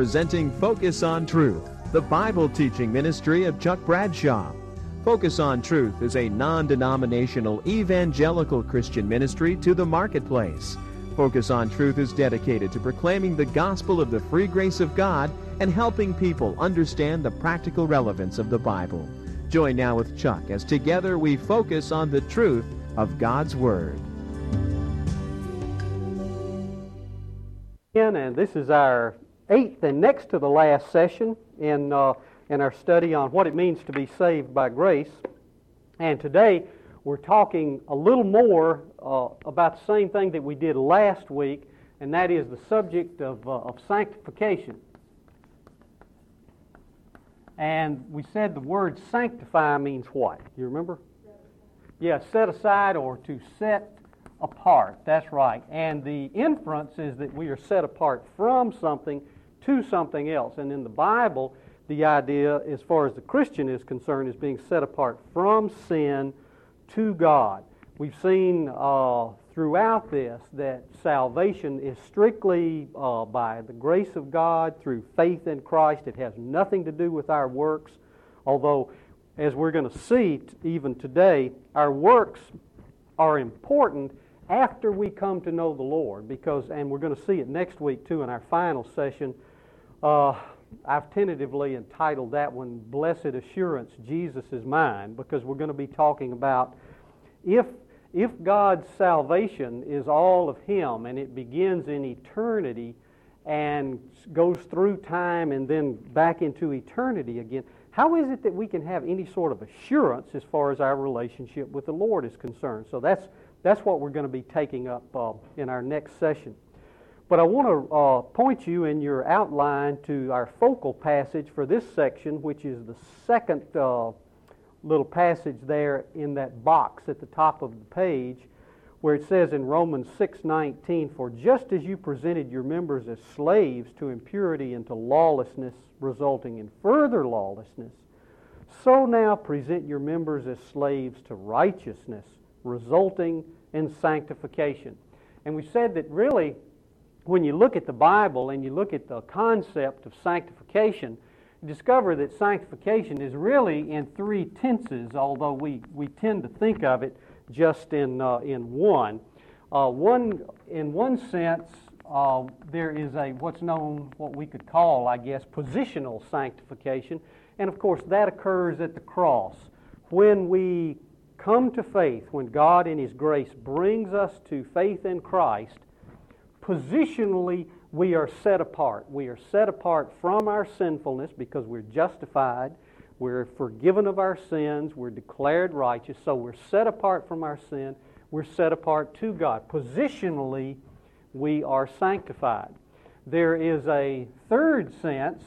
presenting Focus on Truth, the Bible teaching ministry of Chuck Bradshaw. Focus on Truth is a non denominational evangelical Christian ministry to the marketplace. Focus on Truth is dedicated to proclaiming the gospel of the free grace of God and helping people understand the practical relevance of the Bible. Join now with Chuck as together we focus on the truth of God's Word. And this is our eighth and next to the last session in, uh, in our study on what it means to be saved by grace. And today we're talking a little more uh, about the same thing that we did last week, and that is the subject of, uh, of sanctification. And we said the word sanctify means what? You remember? Yeah, set aside or to set apart. That's right. And the inference is that we are set apart from something to something else. And in the Bible, the idea, as far as the Christian is concerned, is being set apart from sin to God. We've seen uh, throughout this that salvation is strictly uh, by the grace of God through faith in Christ. It has nothing to do with our works, although, as we're going to see even today, our works are important after we come to know the Lord, because, and we're going to see it next week too in our final session. Uh, I've tentatively entitled that one Blessed Assurance Jesus is Mine, because we're going to be talking about if, if God's salvation is all of Him and it begins in eternity and goes through time and then back into eternity again, how is it that we can have any sort of assurance as far as our relationship with the Lord is concerned? So that's that's what we're going to be taking up uh, in our next session. But I want to uh, point you in your outline to our focal passage for this section, which is the second uh, little passage there in that box at the top of the page, where it says in Romans 6:19, "For just as you presented your members as slaves to impurity and to lawlessness, resulting in further lawlessness, so now present your members as slaves to righteousness." resulting in sanctification. And we said that really, when you look at the Bible and you look at the concept of sanctification, you discover that sanctification is really in three tenses, although we, we tend to think of it just in, uh, in one. Uh, one. In one sense, uh, there is a what's known, what we could call, I guess, positional sanctification. And of course, that occurs at the cross. When we come to faith, when God in His grace brings us to faith in Christ, positionally we are set apart. We are set apart from our sinfulness because we're justified. We're forgiven of our sins. We're declared righteous. So we're set apart from our sin. We're set apart to God. Positionally, we are sanctified. There is a third sense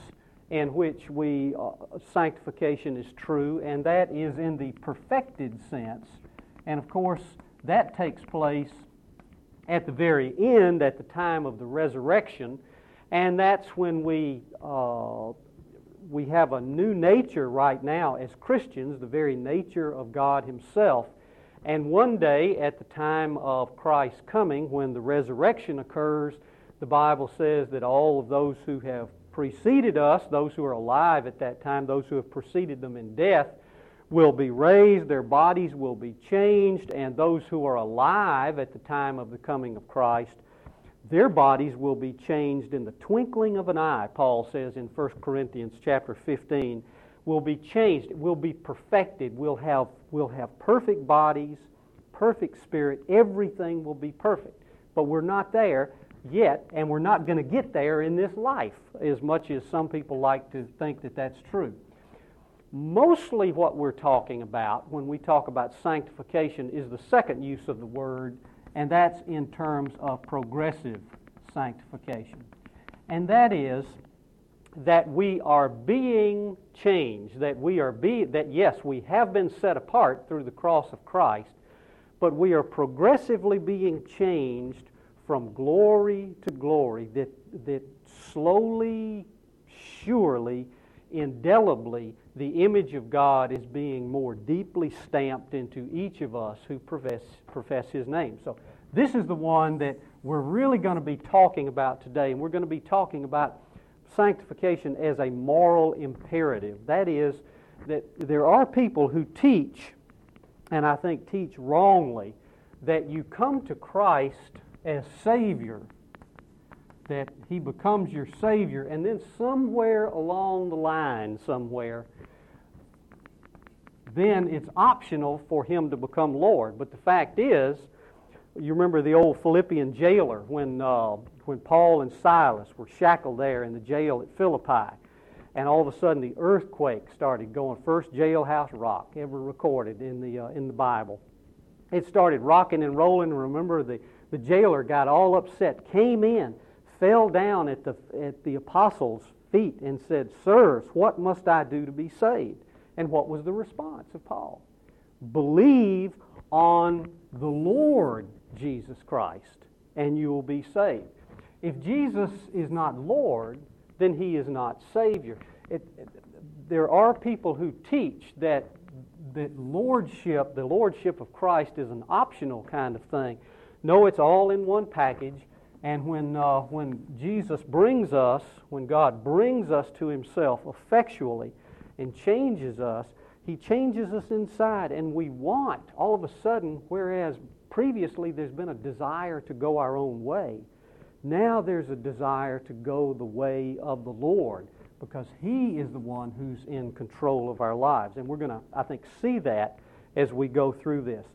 in which we uh, sanctification is true, and that is in the perfected sense. And of course, that takes place at the very end, at the time of the resurrection, and that's when we uh, we have a new nature right now as Christians, the very nature of God Himself. And one day, at the time of Christ's coming, when the resurrection occurs, the Bible says that all of those who have preceded us, those who are alive at that time, those who have preceded them in death, will be raised, their bodies will be changed, and those who are alive at the time of the coming of Christ, their bodies will be changed in the twinkling of an eye, Paul says in 1 Corinthians chapter 15, will be changed, will be perfected, we'll have, we'll have perfect bodies, perfect spirit, everything will be perfect. But we're not there yet, and we're not going to get there in this life, as much as some people like to think that that's true. Mostly what we're talking about when we talk about sanctification is the second use of the word, and that's in terms of progressive sanctification. And that is that we are being changed, that we are be that yes, we have been set apart through the cross of Christ, but we are progressively being changed from glory to glory, that, that slowly, surely, indelibly, the image of God is being more deeply stamped into each of us who profess, profess His name. So, this is the one that we're really going to be talking about today, and we're going to be talking about sanctification as a moral imperative. That is, that there are people who teach, and I think teach wrongly, that you come to Christ as Savior, that He becomes your Savior, and then somewhere along the line, somewhere, then it's optional for Him to become Lord. But the fact is, you remember the old Philippian jailer when, uh, when Paul and Silas were shackled there in the jail at Philippi. And all of a sudden, the earthquake started going. First jailhouse rock ever recorded in the, uh, in the Bible. It started rocking and rolling. Remember, the, the jailer got all upset, came in, fell down at the, at the apostles' feet, and said, Sirs, what must I do to be saved? And what was the response of Paul? Believe on the Lord Jesus Christ, and you will be saved. If Jesus is not Lord, then he is not Savior. It, it, there are people who teach that that lordship, the lordship of Christ, is an optional kind of thing. No, it's all in one package. And when, uh, when Jesus brings us, when God brings us to Himself effectually and changes us, He changes us inside. And we want, all of a sudden, whereas previously there's been a desire to go our own way, now there's a desire to go the way of the Lord because He is the one who's in control of our lives. And we're going to, I think, see that as we go through this.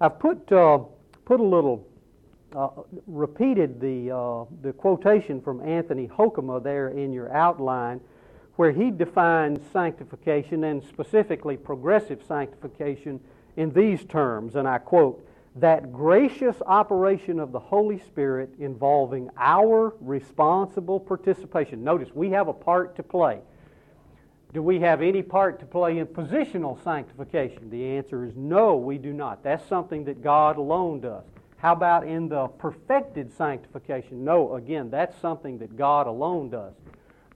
I've put, uh, put a little, uh, repeated the, uh, the quotation from Anthony Hoekema there in your outline, where he defines sanctification and specifically progressive sanctification in these terms, and I quote, that gracious operation of the Holy Spirit involving our responsible participation. Notice, we have a part to play. Do we have any part to play in positional sanctification? The answer is no, we do not. That's something that God alone does. How about in the perfected sanctification? No, again, that's something that God alone does.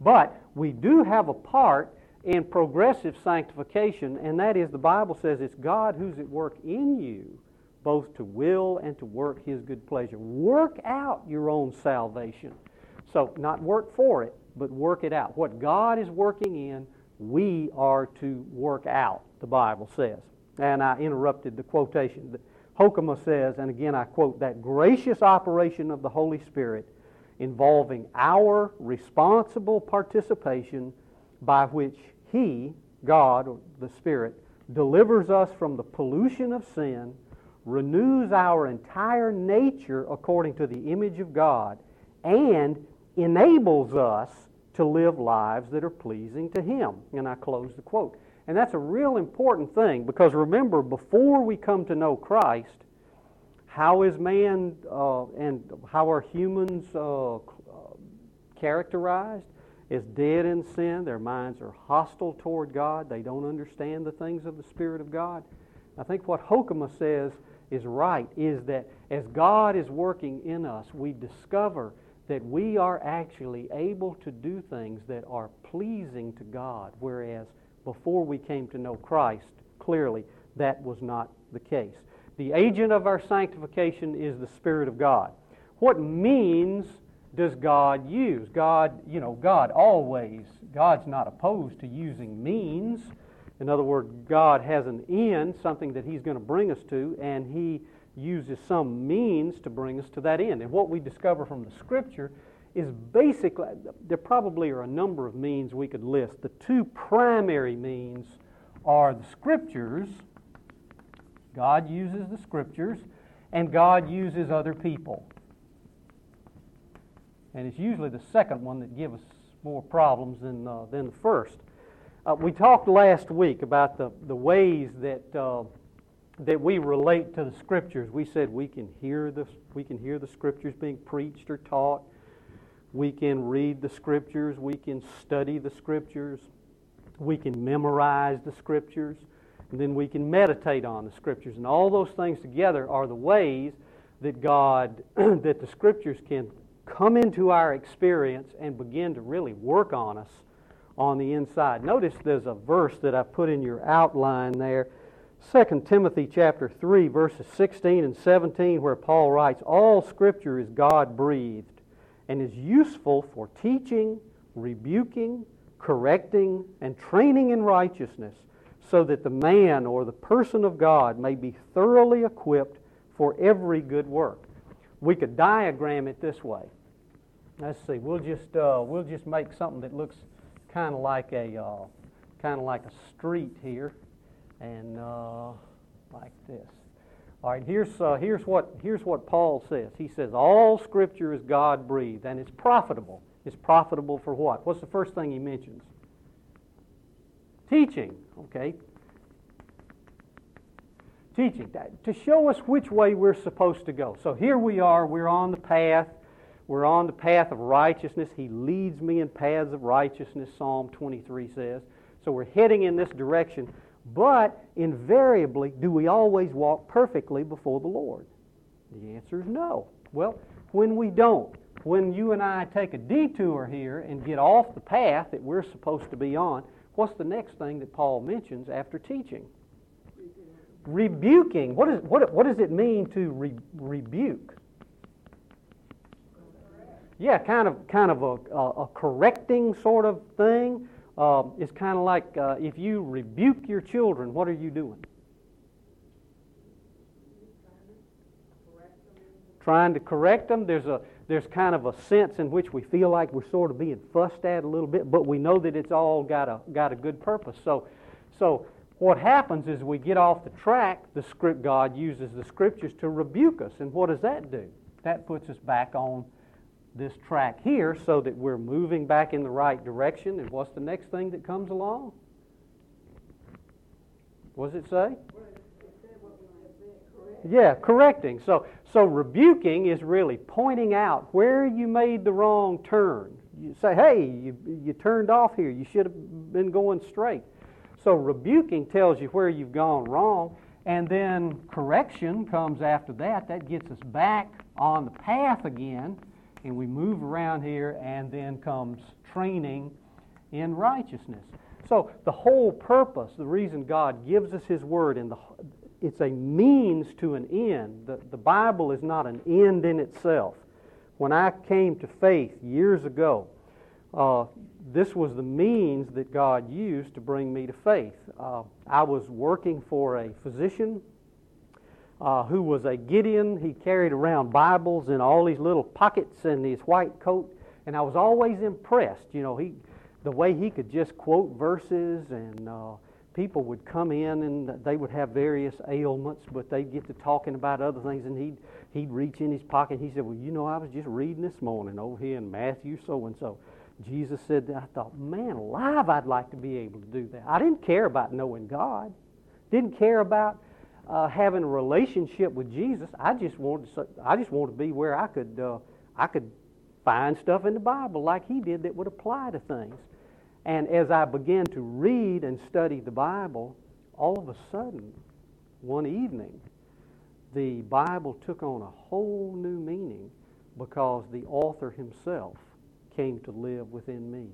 But we do have a part in progressive sanctification, and that is the Bible says it's God who's at work in you both to will and to work his good pleasure. Work out your own salvation. So, not work for it, but work it out. What God is working in, we are to work out, the Bible says. And I interrupted the quotation. Hoekema says, and again I quote, that gracious operation of the Holy Spirit involving our responsible participation by which He, God, or the Spirit, delivers us from the pollution of sin renews our entire nature according to the image of God, and enables us to live lives that are pleasing to Him. And I close the quote. And that's a real important thing because remember, before we come to know Christ, how is man uh, and how are humans uh, characterized? As dead in sin. Their minds are hostile toward God. They don't understand the things of the Spirit of God. I think what Hoekema says is right is that as God is working in us, we discover that we are actually able to do things that are pleasing to God, whereas before we came to know Christ, clearly that was not the case. The agent of our sanctification is the Spirit of God. What means does God use? God, you know, God always, God's not opposed to using means. In other words, God has an end, something that He's going to bring us to, and He uses some means to bring us to that end. And what we discover from the Scripture is basically, there probably are a number of means we could list. The two primary means are the Scriptures. God uses the Scriptures, and God uses other people. And it's usually the second one that gives us more problems than, uh, than the first. Uh, we talked last week about the, the ways that, uh, that we relate to the Scriptures. We said we can, hear the, we can hear the Scriptures being preached or taught. We can read the Scriptures. We can study the Scriptures. We can memorize the Scriptures. And then we can meditate on the Scriptures. And all those things together are the ways that God, that the Scriptures can come into our experience and begin to really work on us on the inside. Notice there's a verse that I put in your outline there. 2 Timothy chapter 3 verses 16 and 17 where Paul writes, "All scripture is God-breathed and is useful for teaching, rebuking, correcting, and training in righteousness, so that the man or the person of God may be thoroughly equipped for every good work. We could diagram it this way. Let's see. We'll just uh, we'll just make something that looks kind of like a uh, kind of like a street here, and uh, like this. All right. Here's uh, here's what here's what Paul says. He says all Scripture is God breathed and it's profitable. It's profitable for what? What's the first thing he mentions? Teaching. Okay. Teaching to show us which way we're supposed to go. So here we are. We're on the path we're on the path of righteousness. He leads me in paths of righteousness, Psalm 23 says. So we're heading in this direction. But invariably, do we always walk perfectly before the Lord? The answer is no. Well, when we don't, when you and I take a detour here and get off the path that we're supposed to be on, what's the next thing that Paul mentions after teaching? Rebuking. What, is, what, what does it mean to re- rebuke? yeah, kind of kind of a, a, a correcting sort of thing. Uh, it's kind of like uh, if you rebuke your children, what are you doing? Trying to correct them. There's a there's kind of a sense in which we feel like we're sort of being fussed at a little bit, but we know that it's all got a got a good purpose. So, so what happens is we get off the track. The script God uses the scriptures to rebuke us, and what does that do? That puts us back on this track here so that we're moving back in the right direction. And what's the next thing that comes along? What does it say? Yeah, correcting. So, so rebuking is really pointing out where you made the wrong turn. You say, hey, you, you turned off here. You should have been going straight. So rebuking tells you where you've gone wrong. And then correction comes after that. That gets us back on the path again and we move around here, and then comes training in righteousness. So the whole purpose, the reason God gives us His Word, and the, it's a means to an end. The, the Bible is not an end in itself. When I came to faith years ago, uh, this was the means that God used to bring me to faith. Uh, I was working for a physician uh, who was a Gideon. He carried around Bibles in all these little pockets in his white coat, and I was always impressed. You know, he, the way he could just quote verses, and uh, people would come in and they would have various ailments, but they'd get to talking about other things, and he'd he'd reach in his pocket. And He said, "Well, you know, I was just reading this morning over here in Matthew so and so." Jesus said, that I thought, man alive, I'd like to be able to do that. I didn't care about knowing God. Didn't care about uh, having a relationship with Jesus. I just wanted to, I just wanted to be where I could uh, I could find stuff in the Bible like he did that would apply to things. And as I began to read and study the Bible, all of a sudden, one evening, the Bible took on a whole new meaning because the author himself came to live within me.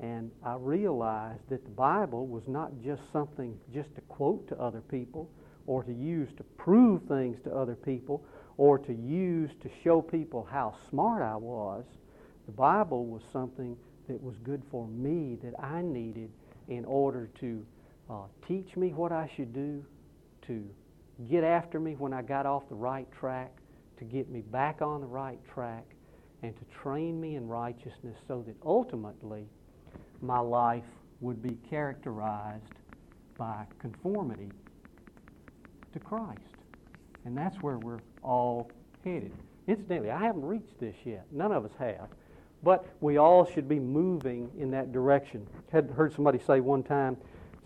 And I realized that the Bible was not just something just to quote to other people, or to use to prove things to other people or to use to show people how smart I was. The Bible was something that was good for me that I needed in order to uh, teach me what I should do, to get after me when I got off the right track, to get me back on the right track, and to train me in righteousness so that ultimately my life would be characterized by conformity to Christ. And that's where we're all headed. Incidentally, I haven't reached this yet. None of us have. But we all should be moving in that direction. Had heard somebody say one time,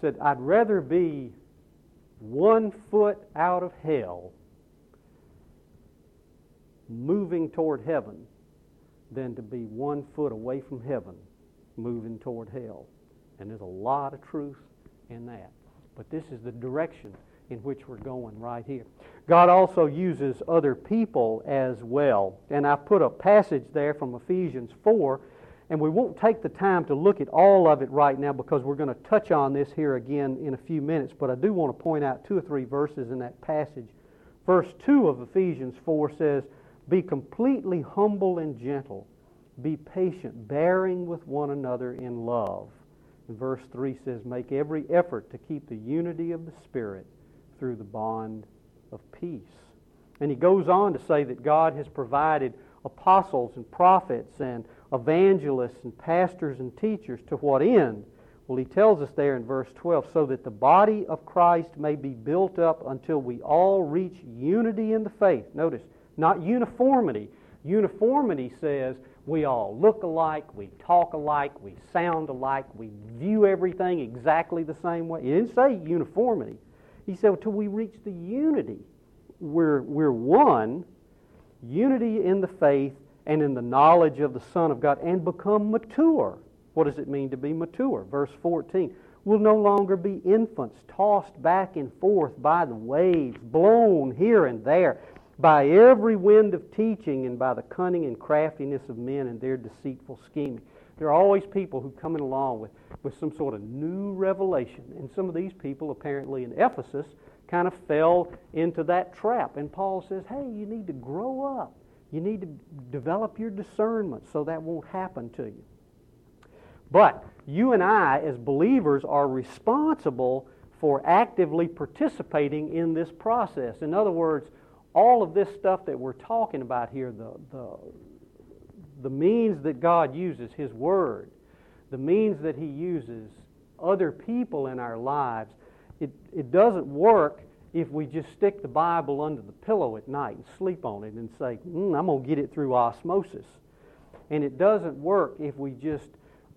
said, I'd rather be one foot out of hell moving toward heaven than to be one foot away from heaven moving toward hell. And there's a lot of truth in that. But this is the direction in which we're going right here. God also uses other people as well. And I put a passage there from Ephesians 4, and we won't take the time to look at all of it right now because we're going to touch on this here again in a few minutes. But I do want to point out two or three verses in that passage. Verse 2 of Ephesians 4 says, Be completely humble and gentle, Be patient, bearing with one another in love. And verse 3 says, Make every effort to keep the unity of the Spirit through the bond of peace. And he goes on to say that God has provided apostles and prophets and evangelists and pastors and teachers to what end? Well, he tells us there in verse 12, so that the body of Christ may be built up until we all reach unity in the faith. Notice, not uniformity. Uniformity says we all look alike, we talk alike, we sound alike, we view everything exactly the same way. He didn't say uniformity. He said until we reach the unity. We're, we're one, unity in the faith and in the knowledge of the Son of God, and become mature. What does it mean to be mature? Verse 14 We'll no longer be infants tossed back and forth by the waves, blown here and there by every wind of teaching and by the cunning and craftiness of men and their deceitful scheming. There are always people who come in along with, with some sort of new revelation. And some of these people, apparently in Ephesus, kind of fell into that trap. And Paul says, hey, you need to grow up. You need to develop your discernment so that won't happen to you. But you and I, as believers, are responsible for actively participating in this process. In other words, all of this stuff that we're talking about here, the, the, the means that God uses, His Word, the means that He uses, other people in our lives, it, it doesn't work if we just stick the Bible under the pillow at night and sleep on it and say, mm, I'm going to get it through osmosis. And it doesn't work if we just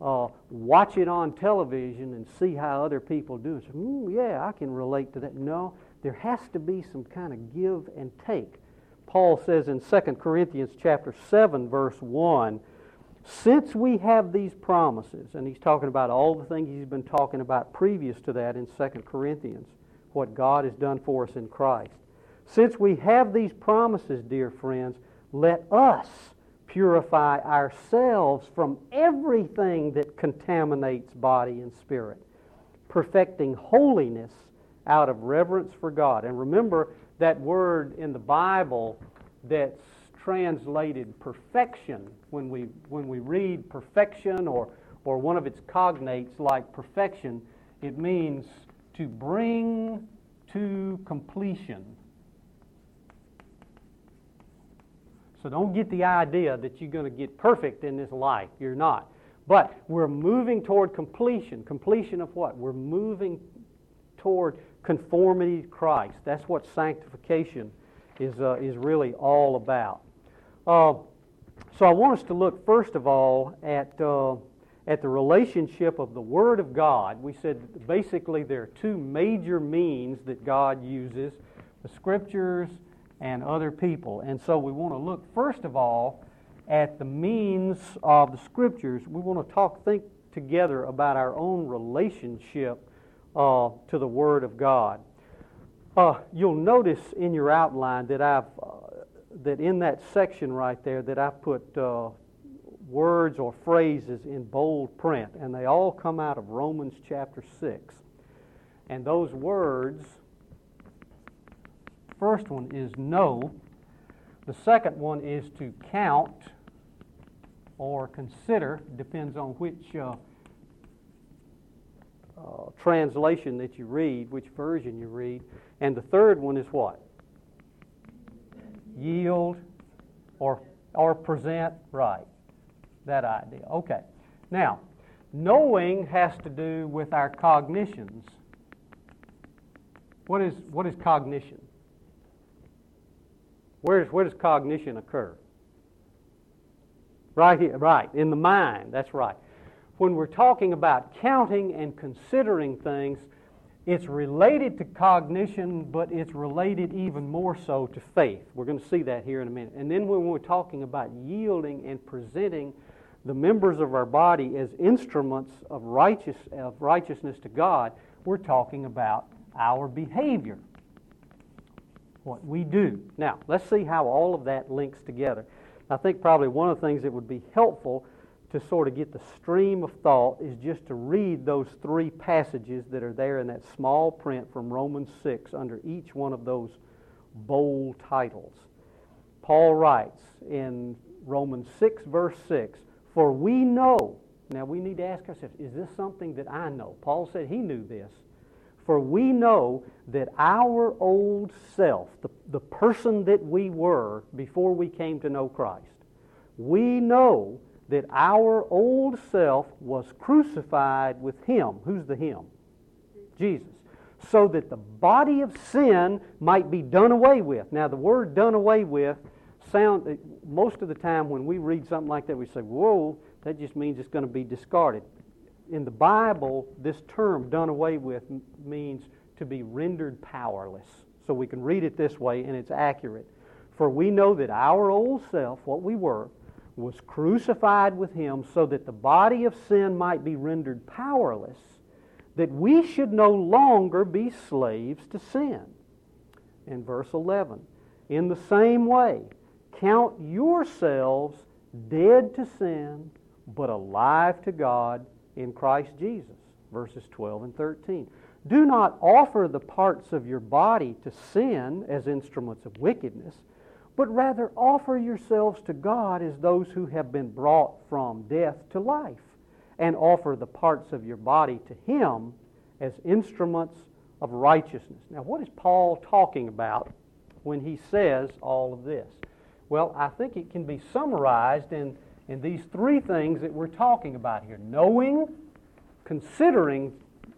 uh, watch it on television and see how other people do it. So, mm, yeah, I can relate to that. No, there has to be some kind of give and take. Paul says in 2 Corinthians chapter 7 verse 1, since we have these promises, and he's talking about all the things he's been talking about previous to that in 2 Corinthians, what God has done for us in Christ. Since we have these promises, dear friends, let us purify ourselves from everything that contaminates body and spirit, perfecting holiness out of reverence for God. And remember that word in the Bible that's translated perfection when we when we read perfection or or one of its cognates like perfection, it means to bring to completion So don't get the idea that you're going to get perfect in this life. You're not. But we're moving toward completion. Completion of what? We're moving toward conformity to Christ. That's what sanctification is, uh, is really all about. Uh, so I want us to look, first of all, at, uh, at the relationship of the Word of God. We said basically there are two major means that God uses the Scriptures and other people. And so we want to look, first of all, at the means of the Scriptures. We want to talk, think together about our own relationship uh, to the Word of God. Uh, you'll notice in your outline that I've uh, that in that section right there that I've put uh, words or phrases in bold print, and they all come out of Romans chapter six. And those words first one is know. The second one is to count or consider, depends on which uh, uh, translation that you read, which version you read. And the third one is what? Yield or, or present, right. That idea. Okay. Now, knowing has to do with our cognitions. What is, what is cognition? Where's, where does cognition occur? Right here, right, in the mind, that's right. When we're talking about counting and considering things, it's related to cognition, but it's related even more so to faith. We're going to see that here in a minute. And then when we're talking about yielding and presenting the members of our body as instruments of, righteous, of righteousness to God, we're talking about our behavior what we do. Now, let's see how all of that links together. I think probably one of the things that would be helpful to sort of get the stream of thought is just to read those three passages that are there in that small print from Romans 6 under each one of those bold titles. Paul writes in Romans 6, verse 6 For we know, now we need to ask ourselves, is this something that I know? Paul said he knew this. For we know that our old self, the, the person that we were before we came to know Christ, we know that our old self was crucified with Him. Who's the Him? Jesus. So that the body of sin might be done away with. Now, the word done away with sound most of the time when we read something like that, we say, "Whoa, that just means it's going to be discarded." In the Bible, this term "done away with" means to be rendered powerless. So we can read it this way, and it's accurate. For we know that our old self, what we were, was crucified with him so that the body of sin might be rendered powerless, that we should no longer be slaves to sin. In verse 11, in the same way, count yourselves dead to sin, but alive to God in Christ Jesus. Verses 12 and 13. Do not offer the parts of your body to sin as instruments of wickedness but rather offer yourselves to God as those who have been brought from death to life, and offer the parts of your body to Him as instruments of righteousness. Now, what is Paul talking about when he says all of this? Well, I think it can be summarized in, in these three things that we're talking about here knowing, considering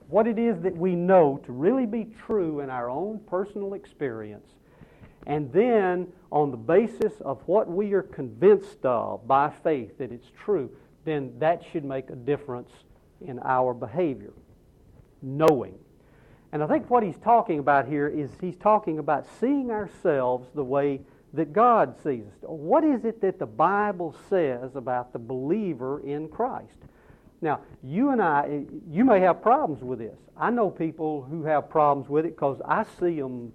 what it is that we know to really be true in our own personal experience, and then, on the basis of what we are convinced of by faith that it's true, then that should make a difference in our behavior. Knowing. And I think what he's talking about here is he's talking about seeing ourselves the way that God sees us. What is it that the Bible says about the believer in Christ? Now, you and I, you may have problems with this. I know people who have problems with it because I see them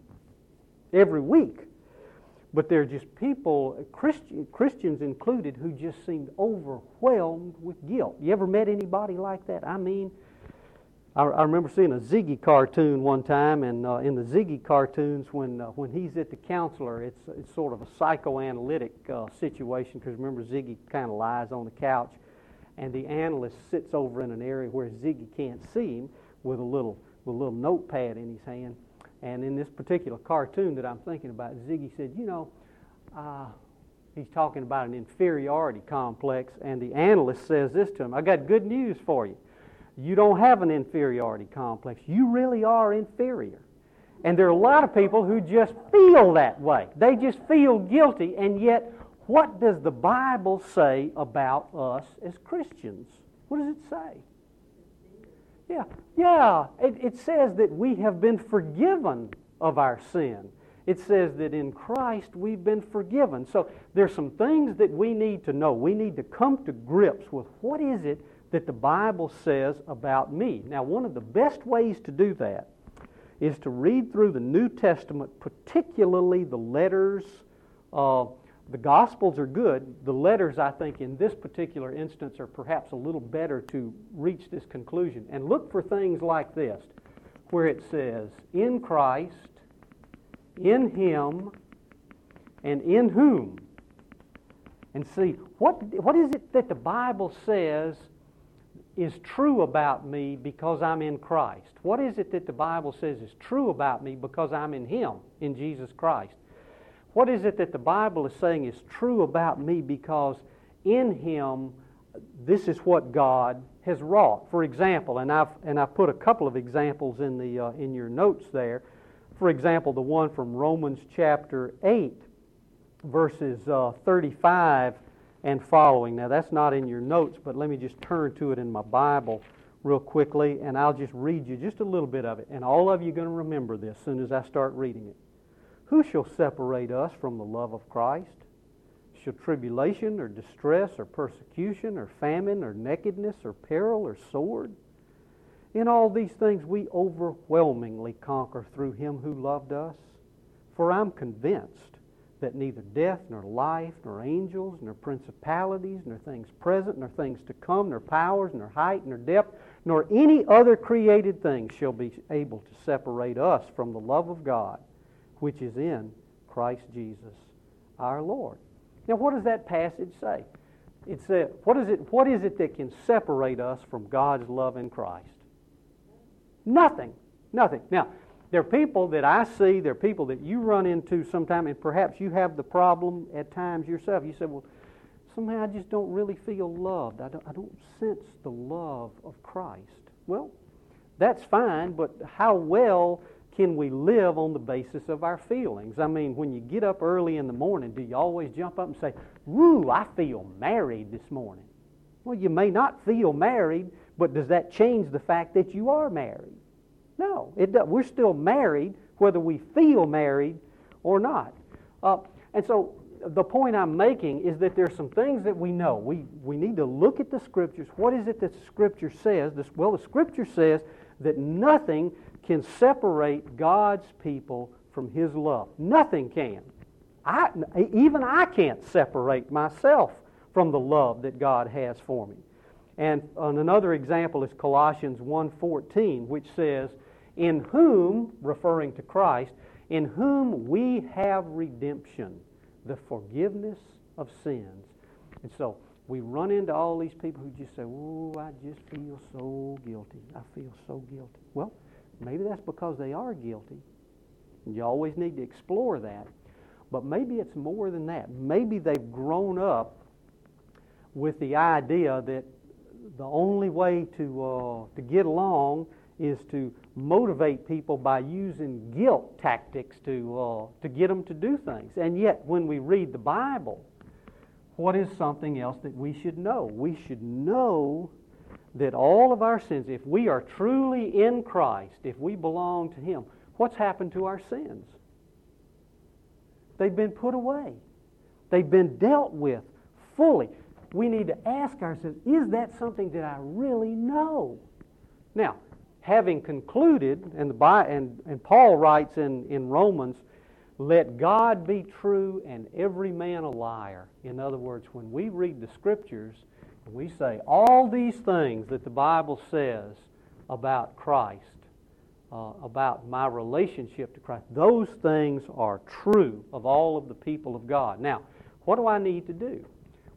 every week. But there are just people, Christian, Christians included, who just seemed overwhelmed with guilt. You ever met anybody like that? I mean, I, I remember seeing a Ziggy cartoon one time, and uh, in the Ziggy cartoons, when uh, when he's at the counselor, it's it's sort of a psychoanalytic uh, situation because remember Ziggy kind of lies on the couch, and the analyst sits over in an area where Ziggy can't see him with a little with a little notepad in his hand and in this particular cartoon that I'm thinking about, Ziggy said, You know, uh, he's talking about an inferiority complex, and the analyst says this to him I got good news for you. You don't have an inferiority complex. You really are inferior. And there are a lot of people who just feel that way. They just feel guilty, and yet, what does the Bible say about us as Christians? What does it say? Yeah, yeah. It, it says that we have been forgiven of our sin. It says that in Christ we've been forgiven. So there's some things that we need to know. We need to come to grips with what is it that the Bible says about me. Now, one of the best ways to do that is to read through the New Testament, particularly the letters of the Gospels are good. The letters, I think, in this particular instance are perhaps a little better to reach this conclusion. And look for things like this, where it says, in Christ, in Him, and in whom. And see, what, what is it that the Bible says is true about me because I'm in Christ? What is it that the Bible says is true about me because I'm in Him, in Jesus Christ? What is it that the Bible is saying is true about me because in Him, this is what God has wrought? For example, and I've, and I've put a couple of examples in, the, uh, in your notes there. For example, the one from Romans chapter 8, verses uh, 35 and following. Now, that's not in your notes, but let me just turn to it in my Bible real quickly, and I'll just read you just a little bit of it. And all of you are going to remember this as soon as I start reading it. Who shall separate us from the love of Christ? Shall tribulation or distress or persecution or famine or nakedness or peril or sword? In all these things we overwhelmingly conquer through him who loved us. For I'm convinced that neither death, nor life, nor angels, nor principalities, nor things present, nor things to come, nor powers, nor height, nor depth, nor any other created thing shall be able to separate us from the love of God which is in Christ Jesus our Lord. Now, what does that passage say? it said, what is it, what is it that can separate us from God's love in Christ? Nothing. Nothing. Now, there are people that I see, there are people that you run into sometime, and perhaps you have the problem at times yourself. You say, well, somehow I just don't really feel loved. I don't, I don't sense the love of Christ. Well, that's fine, but how well can we live on the basis of our feelings? I mean, when you get up early in the morning, do you always jump up and say, Woo, I feel married this morning? Well, you may not feel married, but does that change the fact that you are married? No, it does. we're still married whether we feel married or not. Uh, and so the point I'm making is that there's some things that we know. We, we need to look at the Scriptures. What is it that the Scripture says? This, well, the Scripture says that nothing can separate God's people from His love. Nothing can. I, even I can't separate myself from the love that God has for me. And another example is Colossians 1:14, which says, "In whom, referring to Christ, in whom we have redemption, the forgiveness of sins." And so we run into all these people who just say, "Oh, I just feel so guilty. I feel so guilty." Well, Maybe that's because they are guilty. You always need to explore that. But maybe it's more than that. Maybe they've grown up with the idea that the only way to, uh, to get along is to motivate people by using guilt tactics to, uh, to get them to do things. And yet, when we read the Bible, what is something else that we should know? We should know that all of our sins, if we are truly in Christ, if we belong to Him, what's happened to our sins? They've been put away, they've been dealt with fully. We need to ask ourselves is that something that I really know? Now, having concluded, and, the, and, and Paul writes in, in Romans, let God be true and every man a liar. In other words, when we read the Scriptures, we say all these things that the Bible says about Christ, uh, about my relationship to Christ, those things are true of all of the people of God. Now, what do I need to do?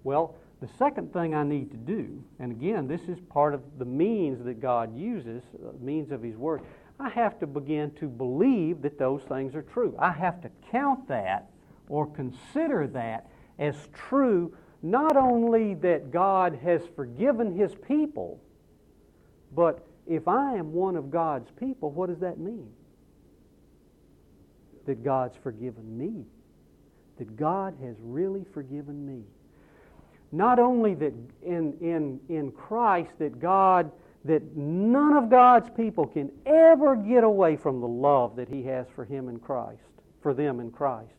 Well, the second thing I need to do, and again, this is part of the means that God uses, uh, means of His Word, I have to begin to believe that those things are true. I have to count that or consider that as true not only that God has forgiven his people, but if I am one of God's people, what does that mean? That God's forgiven me. That God has really forgiven me. Not only that in, in, in Christ that God, that none of God's people can ever get away from the love that He has for Him in Christ, for them in Christ.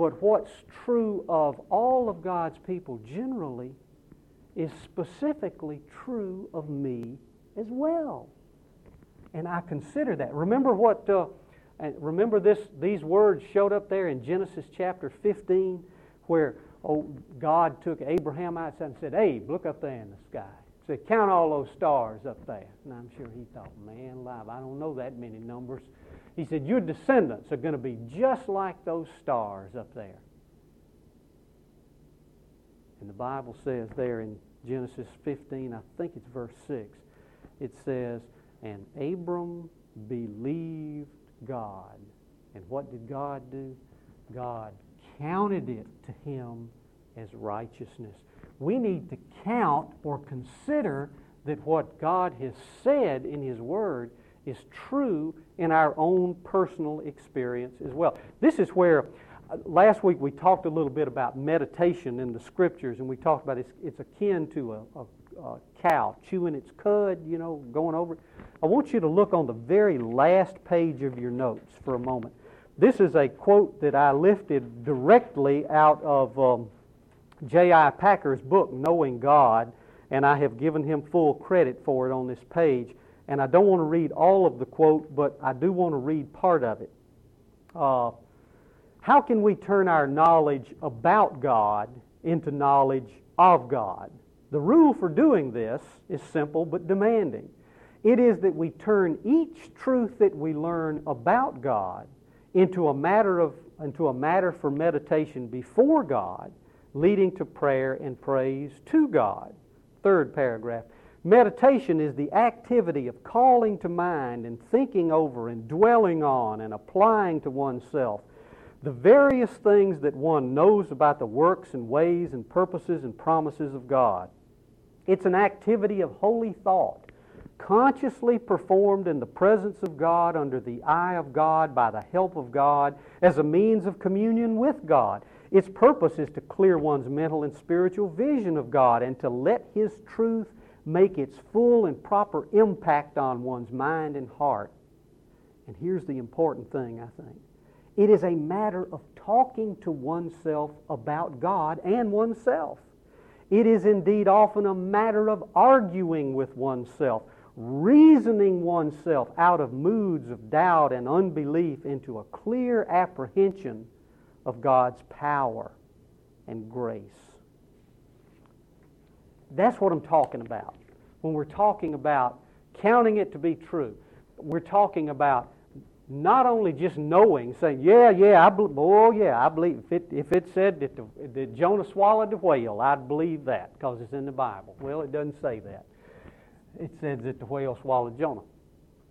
But what's true of all of God's people generally is specifically true of me as well. And I consider that. Remember what, uh, remember this, these words showed up there in Genesis chapter 15 where oh, God took Abraham outside and said, Hey, look up there in the sky. He said, count all those stars up there. And I'm sure he thought, man, alive, I don't know that many numbers. He said, Your descendants are going to be just like those stars up there. And the Bible says there in Genesis 15, I think it's verse 6, it says, And Abram believed God. And what did God do? God counted it to him as righteousness. We need to count or consider that what God has said in His Word is true in our own personal experience as well. This is where uh, last week we talked a little bit about meditation in the scriptures, and we talked about it's, it's akin to a, a, a cow chewing its cud, you know, going over. I want you to look on the very last page of your notes for a moment. This is a quote that I lifted directly out of um, J.I. Packer's book, Knowing God, and I have given him full credit for it on this page. And I don't want to read all of the quote, but I do want to read part of it. Uh, how can we turn our knowledge about God into knowledge of God? The rule for doing this is simple but demanding. It is that we turn each truth that we learn about God into a matter of into a matter for meditation before God, leading to prayer and praise to God. Third paragraph. Meditation is the activity of calling to mind and thinking over and dwelling on and applying to oneself the various things that one knows about the works and ways and purposes and promises of God. It's an activity of holy thought, consciously performed in the presence of God, under the eye of God, by the help of God, as a means of communion with God. Its purpose is to clear one's mental and spiritual vision of God and to let His truth make its full and proper impact on one's mind and heart. And here's the important thing, I think it is a matter of talking to oneself about God and oneself. It is indeed often a matter of arguing with oneself, reasoning oneself out of moods of doubt and unbelief into a clear apprehension of God's power and grace. That's what I'm talking about. When we're talking about counting it to be true, we're talking about not only just knowing, saying, yeah, yeah, I believe, oh, yeah, I believe. If it, if it said that, the, that Jonah swallowed the whale, I'd believe that because it's in the Bible. Well, it doesn't say that. It says that the whale swallowed Jonah,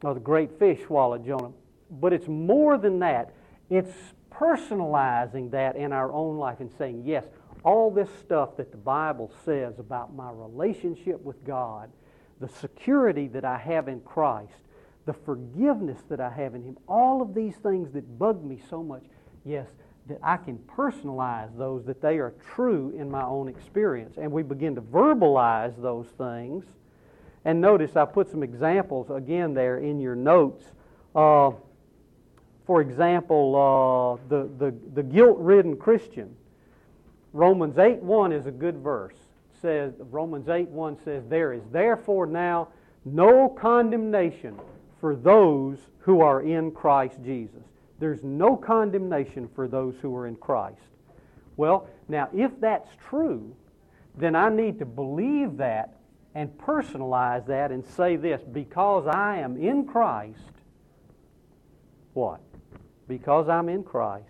or the great fish swallowed Jonah. But it's more than that. It's personalizing that in our own life and saying, yes, all this stuff that the Bible says about my relationship with God, the security that I have in Christ, the forgiveness that I have in Him, all of these things that bug me so much, yes, that I can personalize those, that they are true in my own experience. And we begin to verbalize those things. And notice I put some examples again there in your notes. Uh, for example, uh, the, the, the guilt ridden Christian. Romans 8 1 is a good verse. It says Romans 8 1 says, There is therefore now no condemnation for those who are in Christ Jesus. There's no condemnation for those who are in Christ. Well, now, if that's true, then I need to believe that and personalize that and say this because I am in Christ, what? Because I'm in Christ,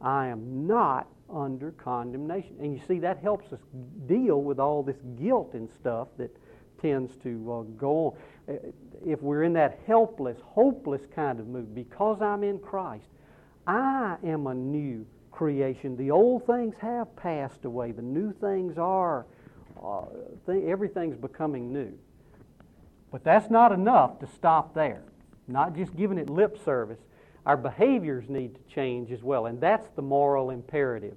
I am not under condemnation. And you see, that helps us deal with all this guilt and stuff that tends to uh, go on if we're in that helpless, hopeless kind of mood, because I'm in Christ, I am a new creation. The old things have passed away. The new things are, uh, th- everything's becoming new. But that's not enough to stop there. Not just giving it lip service. Our behaviors need to change as well, and that's the moral imperative.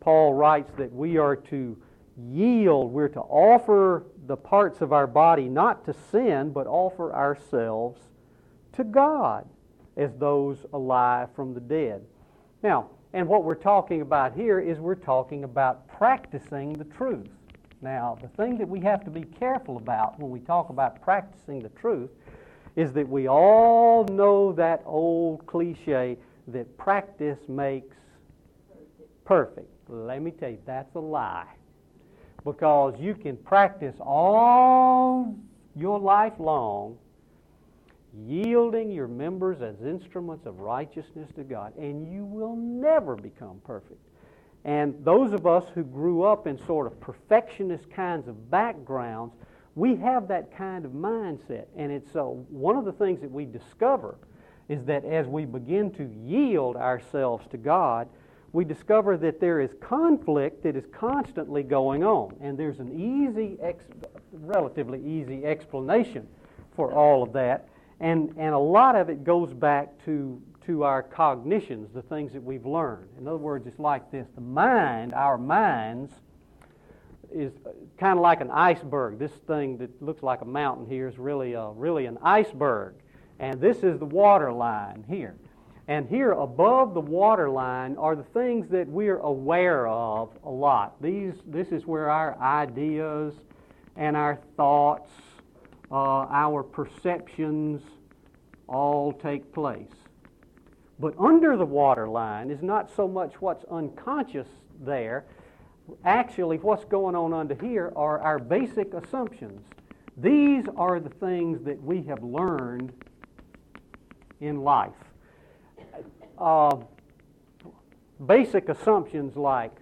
Paul writes that we are to yield, we're to offer the parts of our body not to sin, but offer ourselves to God as those alive from the dead. Now, and what we're talking about here is we're talking about practicing the truth. Now, the thing that we have to be careful about when we talk about practicing the truth is that we all know that old cliche that practice makes perfect. Let me tell you, that's a lie because you can practice all your life long yielding your members as instruments of righteousness to God, and you will never become perfect. And those of us who grew up in sort of perfectionist kinds of backgrounds, we have that kind of mindset. And it's uh, one of the things that we discover is that as we begin to yield ourselves to God, we discover that there is conflict that is constantly going on. And there's an easy, ex- relatively easy explanation for all of that. And, and a lot of it goes back to, to our cognitions, the things that we've learned. In other words, it's like this the mind, our minds, is kind of like an iceberg. This thing that looks like a mountain here is really, a, really an iceberg. And this is the water line here. And here above the waterline are the things that we're aware of a lot. These, this is where our ideas and our thoughts, uh, our perceptions all take place. But under the waterline is not so much what's unconscious there. Actually, what's going on under here are our basic assumptions. These are the things that we have learned in life uh, basic assumptions like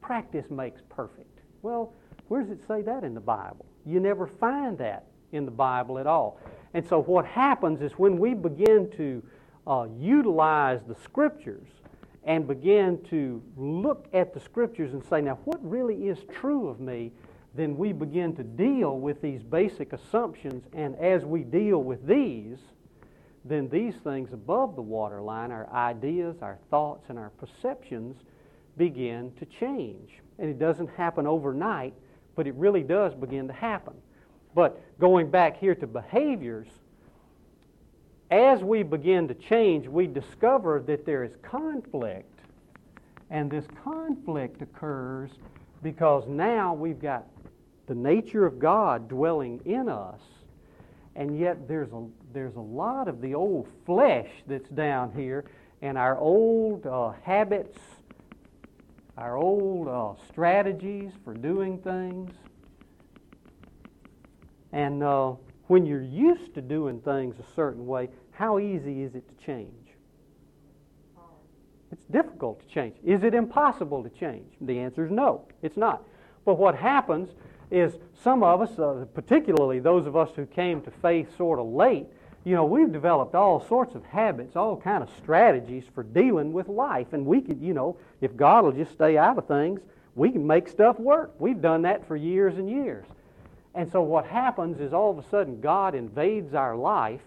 practice makes perfect. Well, where does it say that in the Bible? You never find that in the Bible at all. And so what happens is when we begin to uh, utilize the Scriptures and begin to look at the Scriptures and say, now, what really is true of me? Then we begin to deal with these basic assumptions. And as we deal with these, then these things above the waterline, our ideas, our thoughts, and our perceptions, begin to change. And it doesn't happen overnight, but it really does begin to happen. But going back here to behaviors, as we begin to change, we discover that there is conflict. And this conflict occurs because now we've got the nature of God dwelling in us, and yet there's a, there's a lot of the old flesh that's down here, and our old uh, habits, our old uh, strategies for doing things. And uh, when you're used to doing things a certain way, how easy is it to change? It's difficult to change. Is it impossible to change? The answer is no, it's not. But what happens is some of us, uh, particularly those of us who came to faith sort of late, you know, we've developed all sorts of habits, all kind of strategies for dealing with life. And we could, you know, if God will just stay out of things, we can make stuff work. We've done that for years and years. And so what happens is all of a sudden God invades our life.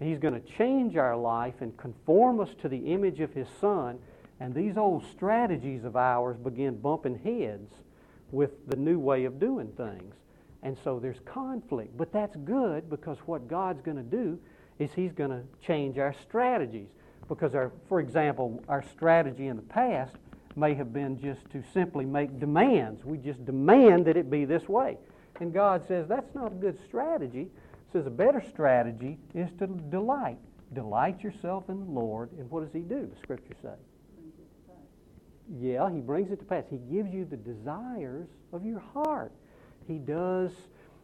He's going to change our life and conform us to the image of His Son. And these old strategies of ours begin bumping heads with the new way of doing things. And so there's conflict. But that's good because what God's going to do is He's going to change our strategies. Because, our, for example, our strategy in the past may have been just to simply make demands. We just demand that it be this way. And God says that's not a good strategy. Says a better strategy is to delight. Delight yourself in the Lord. And what does He do, the Scripture say? Yeah, He brings it to pass. He gives you the desires of your heart. He does,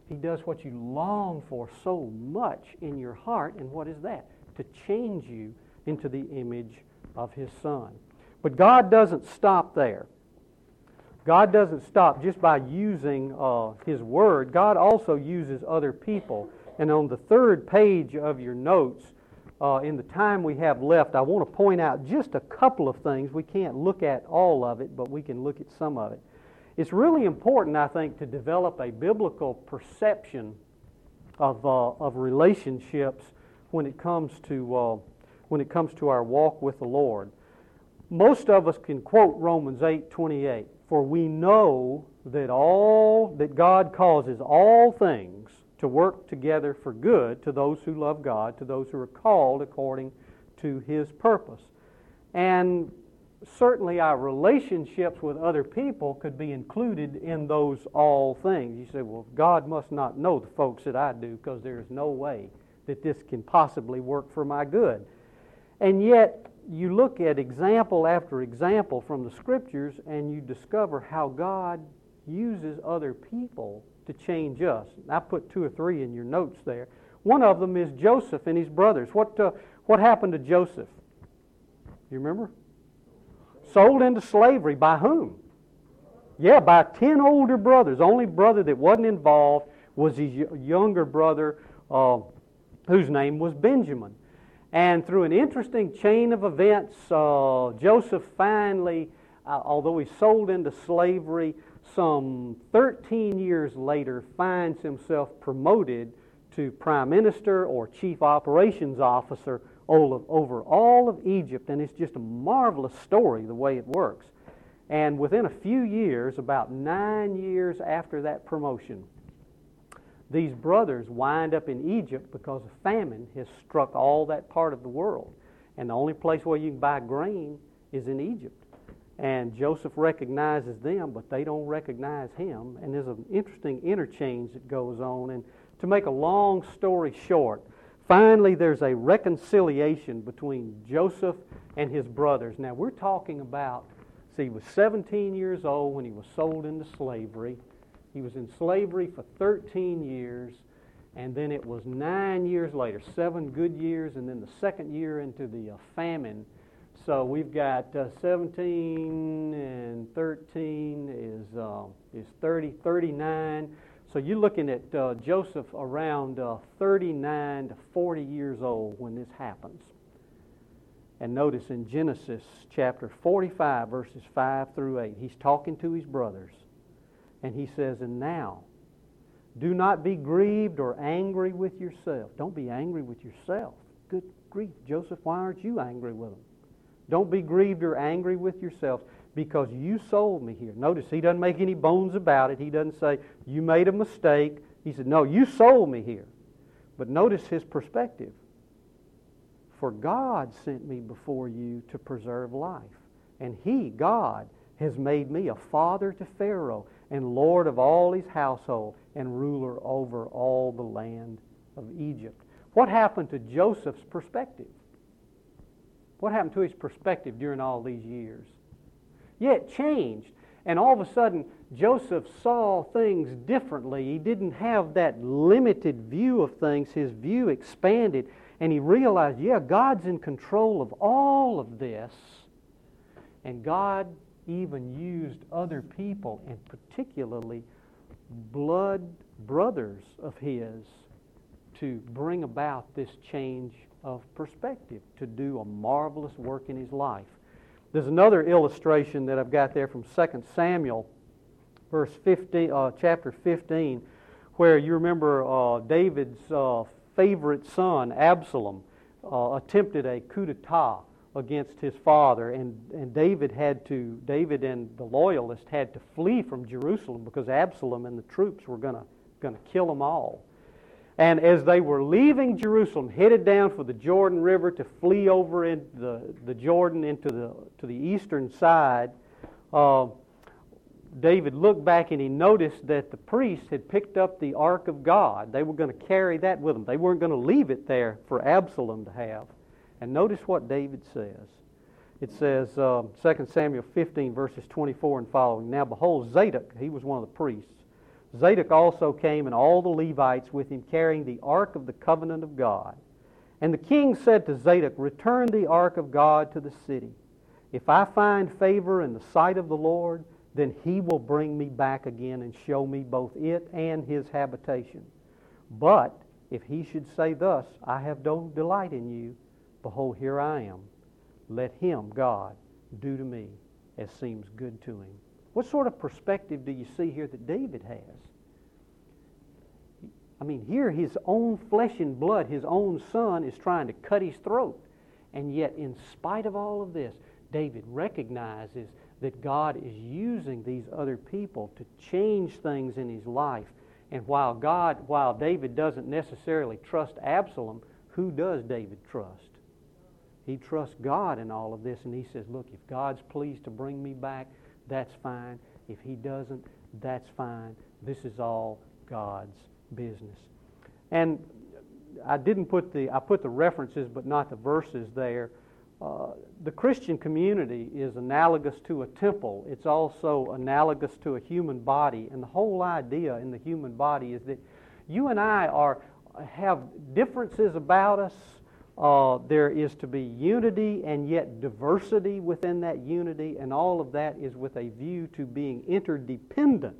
he does what you long for so much in your heart. And what is that? To change you into the image of His Son. But God doesn't stop there. God doesn't stop just by using uh, His Word. God also uses other people. And on the third page of your notes, uh, in the time we have left, I want to point out just a couple of things. We can't look at all of it, but we can look at some of it. It's really important, I think, to develop a biblical perception of, uh, of relationships when it comes to uh, when it comes to our walk with the Lord. Most of us can quote Romans 8:28, "For we know that all that God causes all things to work together for good to those who love God, to those who are called according to His purpose." And certainly our relationships with other people could be included in those all things. You say, well, God must not know the folks that I do because there is no way that this can possibly work for my good. And yet, you look at example after example from the scriptures and you discover how God uses other people to change us. I put two or three in your notes there. One of them is Joseph and his brothers. What, uh, what happened to Joseph? You remember? Sold into slavery by whom? Yeah, by 10 older brothers. The only brother that wasn't involved was his younger brother, uh, whose name was Benjamin. And through an interesting chain of events, uh, Joseph finally, uh, although he sold into slavery, some 13 years later finds himself promoted to prime minister or chief operations officer over all of Egypt, and it's just a marvelous story the way it works. And within a few years, about nine years after that promotion, these brothers wind up in Egypt because a famine has struck all that part of the world. And the only place where you can buy grain is in Egypt. And Joseph recognizes them, but they don't recognize him. And there's an interesting interchange that goes on. And to make a long story short, Finally, there's a reconciliation between Joseph and his brothers. Now, we're talking about, see, he was 17 years old when he was sold into slavery. He was in slavery for 13 years, and then it was nine years later, seven good years, and then the second year into the uh, famine. So we've got uh, 17 and 13 is, uh, is 30, 39. So you're looking at uh, Joseph around uh, 39 to 40 years old when this happens. And notice in Genesis chapter 45, verses 5 through 8, he's talking to his brothers. And he says, And now, do not be grieved or angry with yourself. Don't be angry with yourself. Good grief. Joseph, why aren't you angry with them? Don't be grieved or angry with yourselves because you sold me here. Notice he doesn't make any bones about it. He doesn't say, You made a mistake. He said, No, you sold me here. But notice his perspective. For God sent me before you to preserve life. And he, God, has made me a father to Pharaoh and lord of all his household and ruler over all the land of Egypt. What happened to Joseph's perspective? What happened to his perspective during all these years? Yeah, it changed. And all of a sudden, Joseph saw things differently. He didn't have that limited view of things. His view expanded, and he realized, yeah, God's in control of all of this. And God even used other people, and particularly blood brothers of his, to bring about this change of perspective, to do a marvelous work in his life. There's another illustration that I've got there from 2 Samuel, verse 15, uh, chapter 15, where you remember uh, David's uh, favorite son, Absalom, uh, attempted a coup d'etat against his father, and, and David had to, David and the loyalists had to flee from Jerusalem because Absalom and the troops were going to kill them all. And as they were leaving Jerusalem, headed down for the Jordan River to flee over into the, the Jordan into the, to the eastern side, uh, David looked back and he noticed that the priests had picked up the Ark of God. They were going to carry that with them. They weren't going to leave it there for Absalom to have. And notice what David says. It says, uh, 2 Samuel 15, verses 24 and following. Now behold, Zadok, he was one of the priests Zadok also came and all the Levites with him carrying the ark of the covenant of God. And the king said to Zadok, Return the ark of God to the city. If I find favor in the sight of the Lord, then he will bring me back again and show me both it and his habitation. But if he should say thus, I have no delight in you, behold, here I am. Let him, God, do to me as seems good to him. What sort of perspective do you see here that David has? I mean, here his own flesh and blood, his own son, is trying to cut his throat. And yet, in spite of all of this, David recognizes that God is using these other people to change things in his life. And while God, while David doesn't necessarily trust Absalom, who does David trust? He trusts God in all of this, and he says, Look, if God's pleased to bring me back, that's fine. If he doesn't, that's fine. This is all God's business. And I didn't put the, I put the references but not the verses there. Uh, the Christian community is analogous to a temple. It's also analogous to a human body. And the whole idea in the human body is that you and I are, have differences about us, uh, there is to be unity and yet diversity within that unity, and all of that is with a view to being interdependent.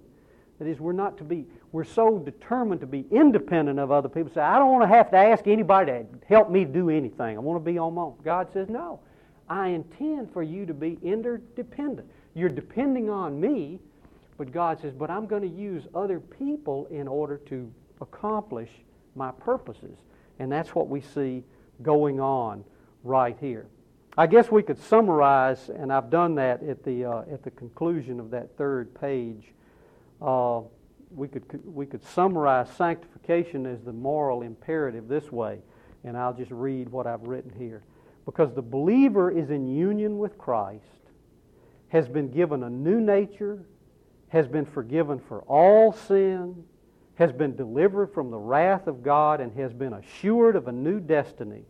That is, we're not to be, we're so determined to be independent of other people. Say, I don't want to have to ask anybody to help me do anything. I want to be on my own. God says, no. I intend for you to be interdependent. You're depending on me, but God says, but I'm going to use other people in order to accomplish my purposes. And that's what we see going on right here. I guess we could summarize, and I've done that at the, uh, at the conclusion of that third page. Uh, we, could, we could summarize sanctification as the moral imperative this way, and I'll just read what I've written here. Because the believer is in union with Christ, has been given a new nature, has been forgiven for all sin, has been delivered from the wrath of God and has been assured of a new destiny,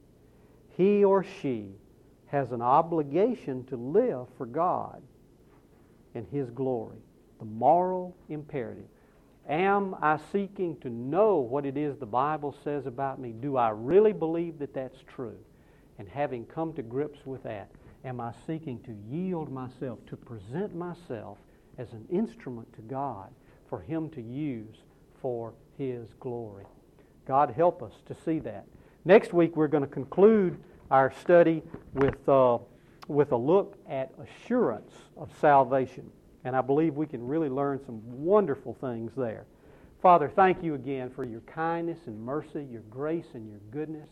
he or she has an obligation to live for God and His glory. The moral imperative. Am I seeking to know what it is the Bible says about me? Do I really believe that that's true? And having come to grips with that, am I seeking to yield myself, to present myself as an instrument to God for Him to use for His glory? God help us to see that. Next week, we're going to conclude our study with, uh, with a look at assurance of salvation. And I believe we can really learn some wonderful things there. Father, thank you again for your kindness and mercy, your grace and your goodness.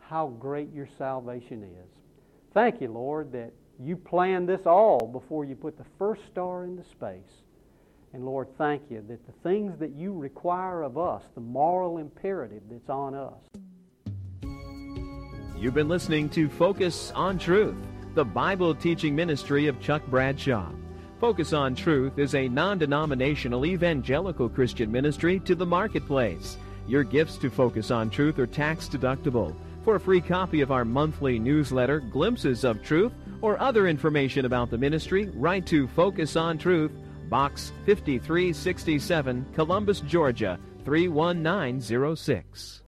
How great your salvation is. Thank you, Lord, that you planned this all before you put the first star into space. And Lord, thank you that the things that you require of us, the moral imperative that's on us. You've been listening to Focus on Truth, the Bible teaching ministry of Chuck Bradshaw. Focus on Truth is a non denominational evangelical Christian ministry to the marketplace. Your gifts to Focus on Truth are tax deductible. For a free copy of our monthly newsletter, Glimpses of Truth, or other information about the ministry, write to Focus on Truth, Box 5367, Columbus, Georgia 31906.